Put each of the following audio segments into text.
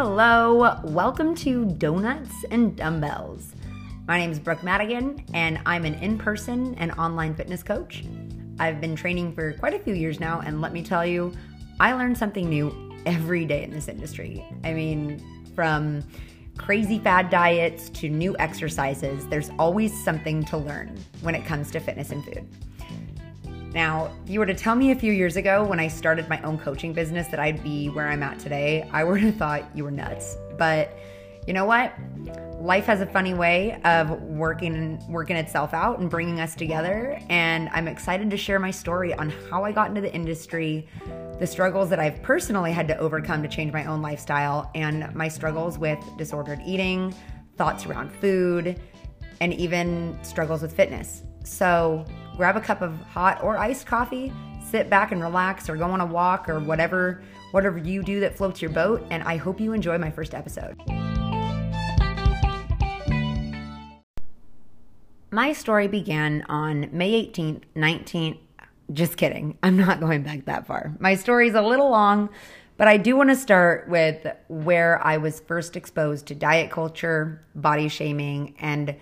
Hello, welcome to Donuts and Dumbbells. My name is Brooke Madigan, and I'm an in person and online fitness coach. I've been training for quite a few years now, and let me tell you, I learn something new every day in this industry. I mean, from crazy fad diets to new exercises, there's always something to learn when it comes to fitness and food. Now, if you were to tell me a few years ago when I started my own coaching business that I'd be where I'm at today, I would have thought you were nuts. But you know what? Life has a funny way of working working itself out and bringing us together, and I'm excited to share my story on how I got into the industry, the struggles that I've personally had to overcome to change my own lifestyle, and my struggles with disordered eating, thoughts around food, and even struggles with fitness. So, grab a cup of hot or iced coffee, sit back and relax or go on a walk or whatever whatever you do that floats your boat, and I hope you enjoy my first episode. My story began on May 18th, 19th. just kidding. I'm not going back that far. My story's a little long, but I do want to start with where I was first exposed to diet culture, body shaming, and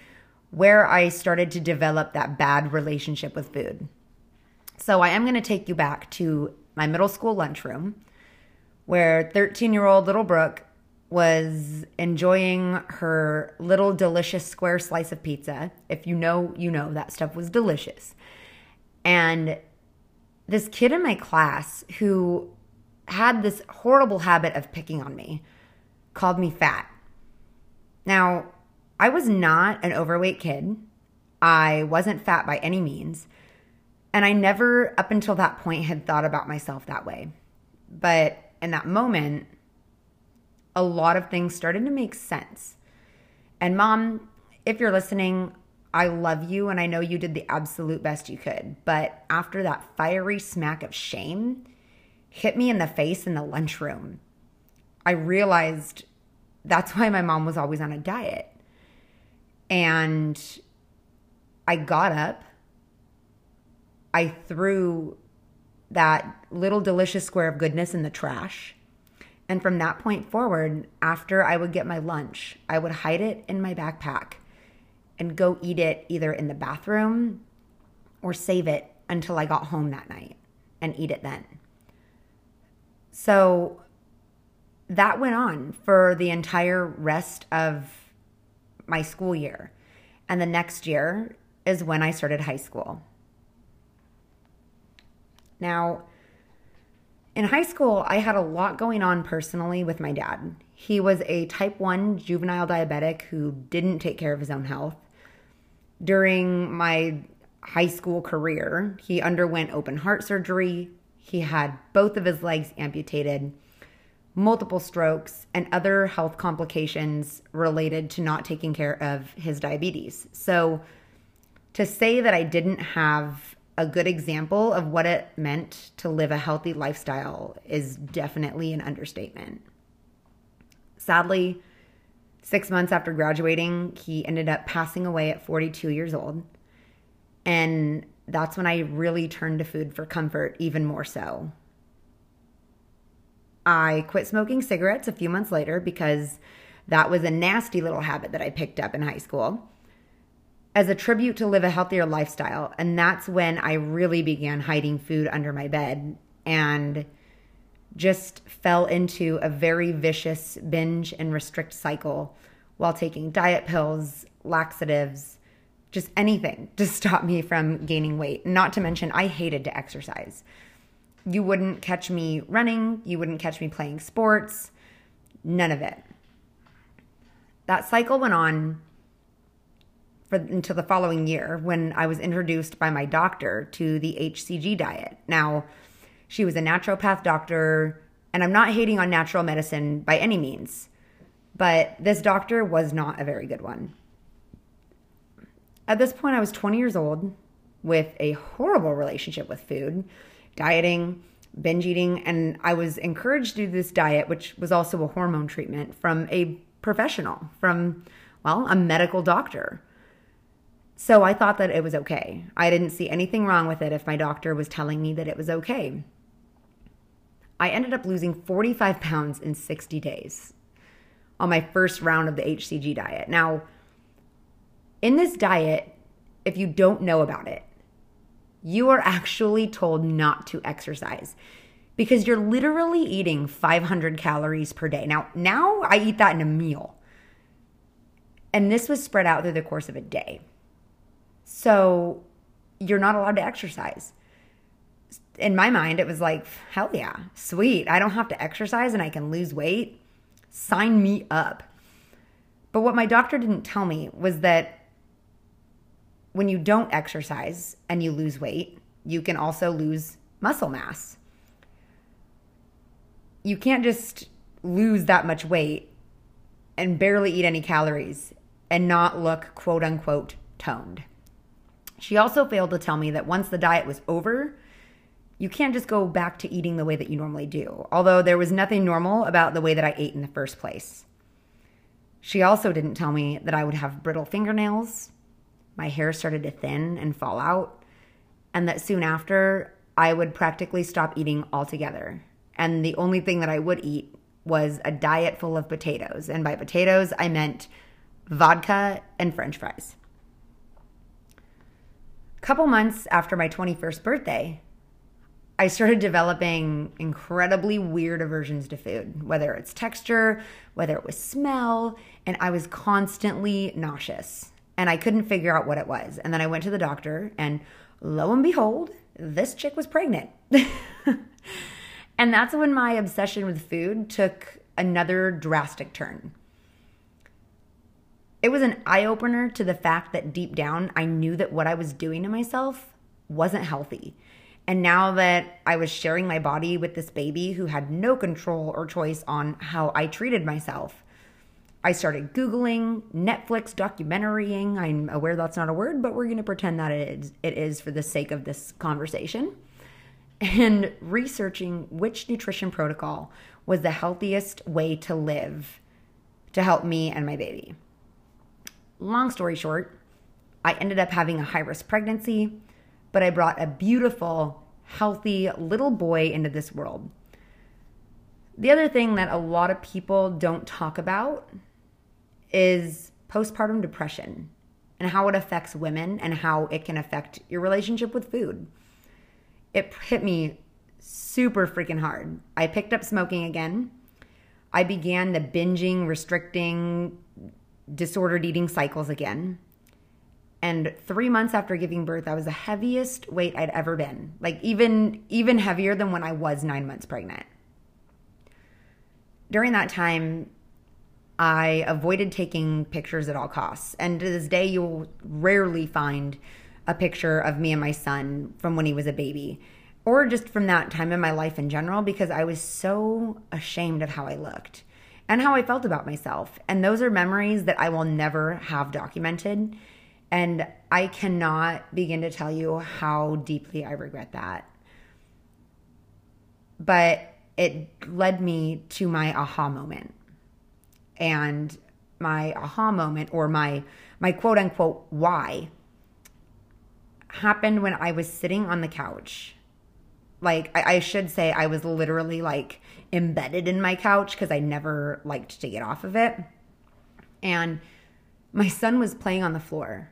where I started to develop that bad relationship with food. So I am going to take you back to my middle school lunchroom where 13 year old little Brooke was enjoying her little delicious square slice of pizza. If you know, you know that stuff was delicious. And this kid in my class who had this horrible habit of picking on me called me fat. Now, I was not an overweight kid. I wasn't fat by any means. And I never, up until that point, had thought about myself that way. But in that moment, a lot of things started to make sense. And mom, if you're listening, I love you and I know you did the absolute best you could. But after that fiery smack of shame hit me in the face in the lunchroom, I realized that's why my mom was always on a diet. And I got up, I threw that little delicious square of goodness in the trash. And from that point forward, after I would get my lunch, I would hide it in my backpack and go eat it either in the bathroom or save it until I got home that night and eat it then. So that went on for the entire rest of my school year. And the next year is when I started high school. Now, in high school, I had a lot going on personally with my dad. He was a type 1 juvenile diabetic who didn't take care of his own health. During my high school career, he underwent open heart surgery. He had both of his legs amputated, multiple strokes, and other health complications related to not taking care of his diabetes. So, to say that I didn't have a good example of what it meant to live a healthy lifestyle is definitely an understatement. Sadly, six months after graduating, he ended up passing away at 42 years old. And that's when I really turned to food for comfort, even more so. I quit smoking cigarettes a few months later because that was a nasty little habit that I picked up in high school as a tribute to live a healthier lifestyle. And that's when I really began hiding food under my bed and just fell into a very vicious binge and restrict cycle while taking diet pills, laxatives, just anything to stop me from gaining weight. Not to mention, I hated to exercise. You wouldn't catch me running, you wouldn't catch me playing sports, none of it. That cycle went on for until the following year when I was introduced by my doctor to the HCG diet. Now, she was a naturopath doctor, and I'm not hating on natural medicine by any means, but this doctor was not a very good one. At this point, I was 20 years old with a horrible relationship with food, dieting, binge eating, and I was encouraged to do this diet, which was also a hormone treatment, from a professional, from, well, a medical doctor. So I thought that it was okay. I didn't see anything wrong with it if my doctor was telling me that it was okay. I ended up losing 45 pounds in 60 days. on my first round of the HCG diet. Now, in this diet, if you don't know about it, you are actually told not to exercise because you're literally eating 500 calories per day. Now, now I eat that in a meal. And this was spread out through the course of a day. So, you're not allowed to exercise. In my mind, it was like, hell yeah, sweet. I don't have to exercise and I can lose weight. Sign me up. But what my doctor didn't tell me was that when you don't exercise and you lose weight, you can also lose muscle mass. You can't just lose that much weight and barely eat any calories and not look quote unquote toned. She also failed to tell me that once the diet was over, you can't just go back to eating the way that you normally do, although there was nothing normal about the way that I ate in the first place. She also didn't tell me that I would have brittle fingernails, my hair started to thin and fall out, and that soon after, I would practically stop eating altogether. And the only thing that I would eat was a diet full of potatoes. And by potatoes, I meant vodka and french fries. A couple months after my 21st birthday, I started developing incredibly weird aversions to food, whether it's texture, whether it was smell, and I was constantly nauseous and I couldn't figure out what it was. And then I went to the doctor, and lo and behold, this chick was pregnant. and that's when my obsession with food took another drastic turn. It was an eye opener to the fact that deep down I knew that what I was doing to myself wasn't healthy. And now that I was sharing my body with this baby who had no control or choice on how I treated myself, I started Googling Netflix documentarying. I'm aware that's not a word, but we're going to pretend that it is, it is for the sake of this conversation. And researching which nutrition protocol was the healthiest way to live to help me and my baby. Long story short, I ended up having a high risk pregnancy, but I brought a beautiful, healthy little boy into this world. The other thing that a lot of people don't talk about is postpartum depression and how it affects women and how it can affect your relationship with food. It hit me super freaking hard. I picked up smoking again. I began the binging, restricting, disordered eating cycles again. And 3 months after giving birth, I was the heaviest weight I'd ever been. Like even even heavier than when I was 9 months pregnant. During that time, I avoided taking pictures at all costs. And to this day, you'll rarely find a picture of me and my son from when he was a baby or just from that time in my life in general because I was so ashamed of how I looked and how I felt about myself. And those are memories that I will never have documented. And I cannot begin to tell you how deeply I regret that. But it led me to my aha moment and my aha moment or my my quote unquote why happened when I was sitting on the couch. Like I, I should say I was literally like embedded in my couch because I never liked to get off of it. And my son was playing on the floor.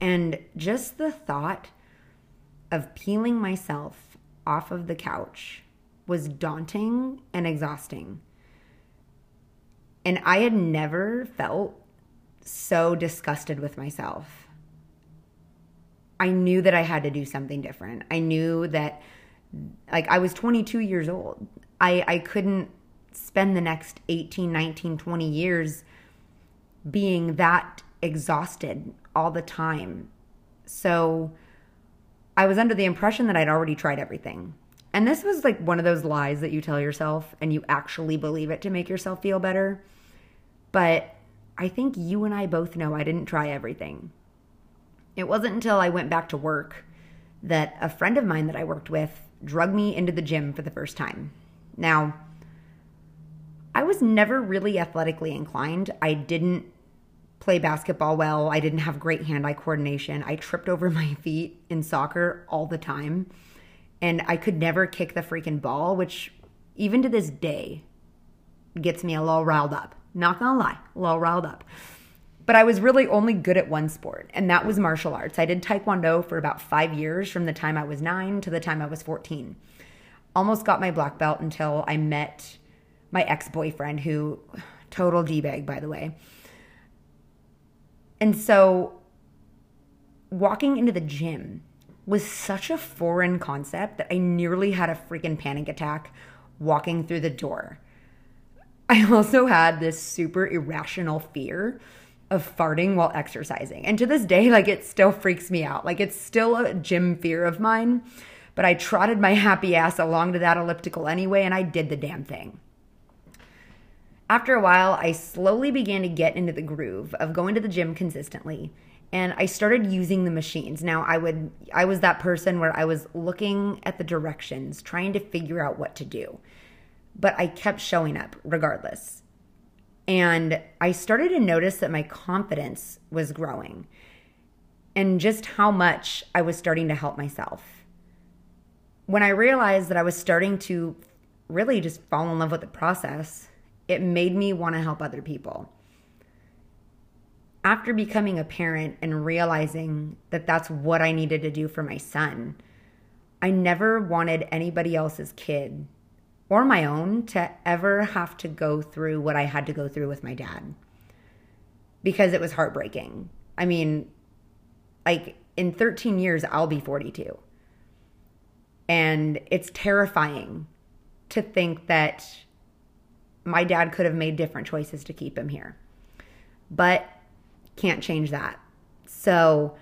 And just the thought of peeling myself off of the couch was daunting and exhausting. And I had never felt so disgusted with myself. I knew that I had to do something different. I knew that, like, I was 22 years old. I, I couldn't spend the next 18, 19, 20 years being that exhausted all the time. So I was under the impression that I'd already tried everything. And this was like one of those lies that you tell yourself and you actually believe it to make yourself feel better. But I think you and I both know I didn't try everything. It wasn't until I went back to work that a friend of mine that I worked with drugged me into the gym for the first time. Now, I was never really athletically inclined. I didn't play basketball well. I didn't have great hand eye coordination. I tripped over my feet in soccer all the time. And I could never kick the freaking ball, which even to this day gets me a little riled up Not gonna lie, a little riled up. But I was really only good at one sport, and that was martial arts. I did Taekwondo for about five years from the time I was nine to the time I was 14. Almost got my black belt until I met my ex boyfriend, who, total D bag, by the way. And so, walking into the gym was such a foreign concept that I nearly had a freaking panic attack walking through the door. I also had this super irrational fear of farting while exercising. And to this day, like it still freaks me out. Like it's still a gym fear of mine, but I trotted my happy ass along to that elliptical anyway, and I did the damn thing. After a while, I slowly began to get into the groove of going to the gym consistently and I started using the machines. Now I would I was that person where I was looking at the directions, trying to figure out what to do. But I kept showing up regardless. And I started to notice that my confidence was growing and just how much I was starting to help myself. When I realized that I was starting to really just fall in love with the process, it made me want to help other people after becoming a parent and realizing that that's what I needed to do for my son, I never wanted anybody else's kid or my own to ever have to go through what I had to go through with my dad because it was heartbreaking. I mean, like in 13 years, I'll be 42. And it's terrifying to think that my dad could have made different choices to keep him here. But can't change that. So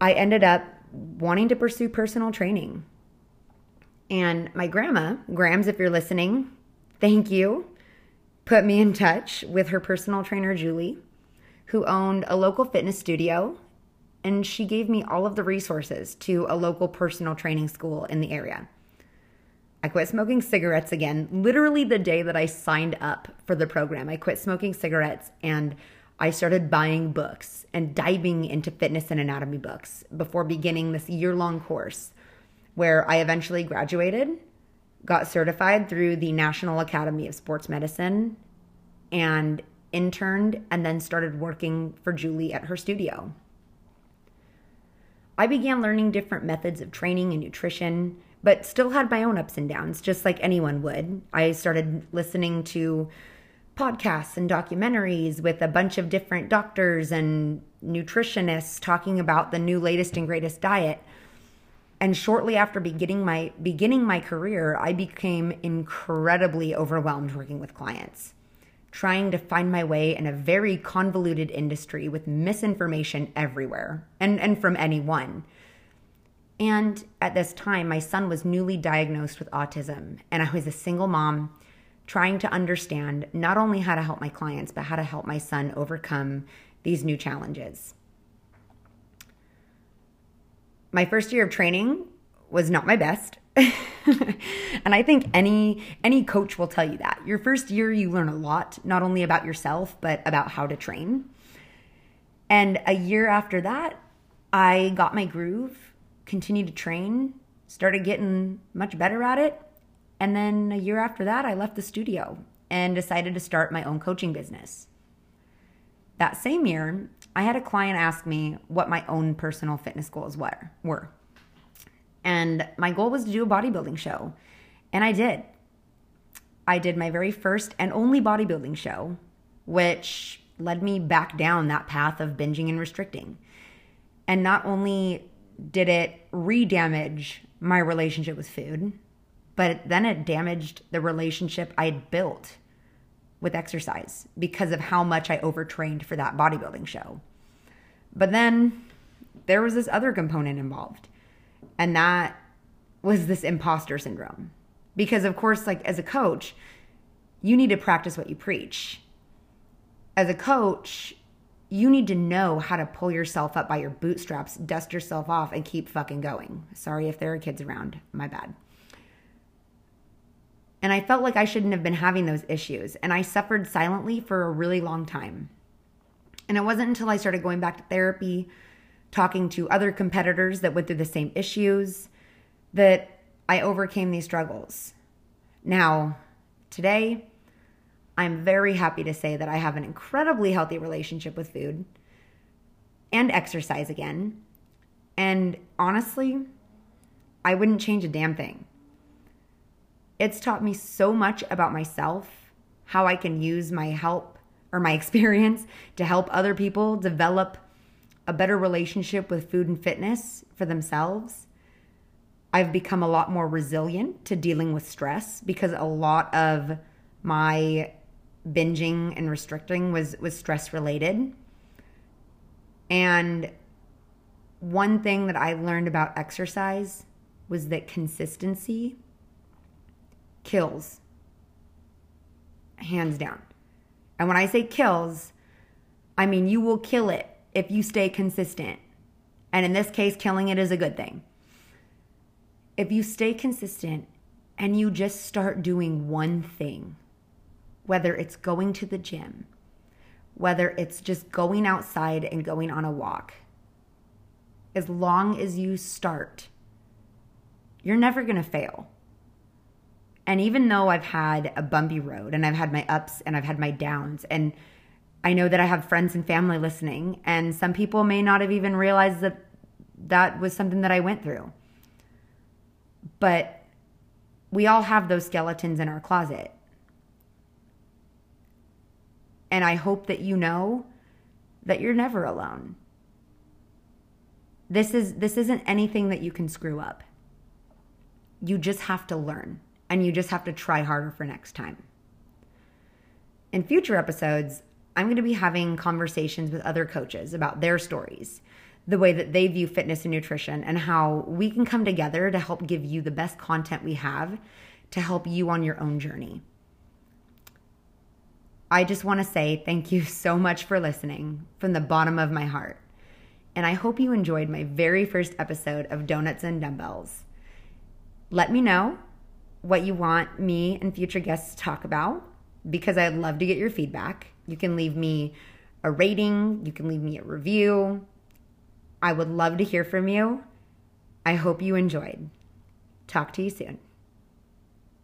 I ended up wanting to pursue personal training. And my grandma, Grams, if you're listening, thank you, put me in touch with her personal trainer, Julie, who owned a local fitness studio. And she gave me all of the resources to a local personal training school in the area. I quit smoking cigarettes again, literally the day that I signed up for the program. I quit smoking cigarettes and I started buying books and diving into fitness and anatomy books before beginning this year long course where I eventually graduated, got certified through the National Academy of Sports Medicine, and interned and then started working for Julie at her studio. I began learning different methods of training and nutrition, but still had my own ups and downs, just like anyone would. I started listening to podcasts and documentaries with a bunch of different doctors and nutritionists talking about the new latest and greatest diet. And shortly after beginning my beginning my career, I became incredibly overwhelmed working with clients, trying to find my way in a very convoluted industry with misinformation everywhere and, and from anyone. And at this time, my son was newly diagnosed with autism, and I was a single mom trying to understand not only how to help my clients, but how to help my son overcome these new challenges. My first year of training was not my best. and I think any any coach will tell you that. Your first year you learn a lot, not only about yourself, but about how to train. And a year after that, I got my groove, continued to train, started getting much better at it, and then a year after that, I left the studio and decided to start my own coaching business. That same year, I had a client ask me what my own personal fitness goals were. And my goal was to do a bodybuilding show. And I did. I did my very first and only bodybuilding show, which led me back down that path of binging and restricting. And not only did it re damage my relationship with food, but then it damaged the relationship I had built with exercise because of how much I overtrained for that bodybuilding show. But then there was this other component involved, and that was this imposter syndrome. Because, of course, like as a coach, you need to practice what you preach. As a coach, you need to know how to pull yourself up by your bootstraps, dust yourself off, and keep fucking going. Sorry if there are kids around. My bad. And I felt like I shouldn't have been having those issues. And I suffered silently for a really long time. And it wasn't until I started going back to therapy, talking to other competitors that went through the same issues, that I overcame these struggles. Now, today, I'm very happy to say that I have an incredibly healthy relationship with food and exercise again. And honestly, I wouldn't change a damn thing. It's taught me so much about myself, how I can use my help or my experience to help other people develop a better relationship with food and fitness for themselves. I've become a lot more resilient to dealing with stress because a lot of my binging and restricting was was stress related. And one thing that I learned about exercise was that consistency kills hands down. And when I say kills, I mean you will kill it if you stay consistent. And in this case, killing it is a good thing. If you stay consistent and you just start doing one thing, whether it's going to the gym, whether it's just going outside and going on a walk, as long as you start, you're never going to fail. And even though I've had a bumpy road and I've had my ups and I've had my downs, and I know that I have friends and family listening, and some people may not have even realized that that was something that I went through. But we all have those skeletons in our closet. And I hope that you know that you're never alone. This is this isn't anything that you can screw up. You just have to learn and you just have to try harder for next time. In future episodes, I'm going to be having conversations with other coaches about their stories, the way that they view fitness and nutrition, and how we can come together to help give you the best content we have to help you on your own journey. I just want to say thank you so much for listening from the bottom of my heart. And I hope you enjoyed my very first episode of Donuts and Dumbbells. Let me know what you want me and future guests to talk about because I'd love to get your feedback. You can leave me a rating, you can leave me a review. I would love to hear from you. I hope you enjoyed. Talk to you soon.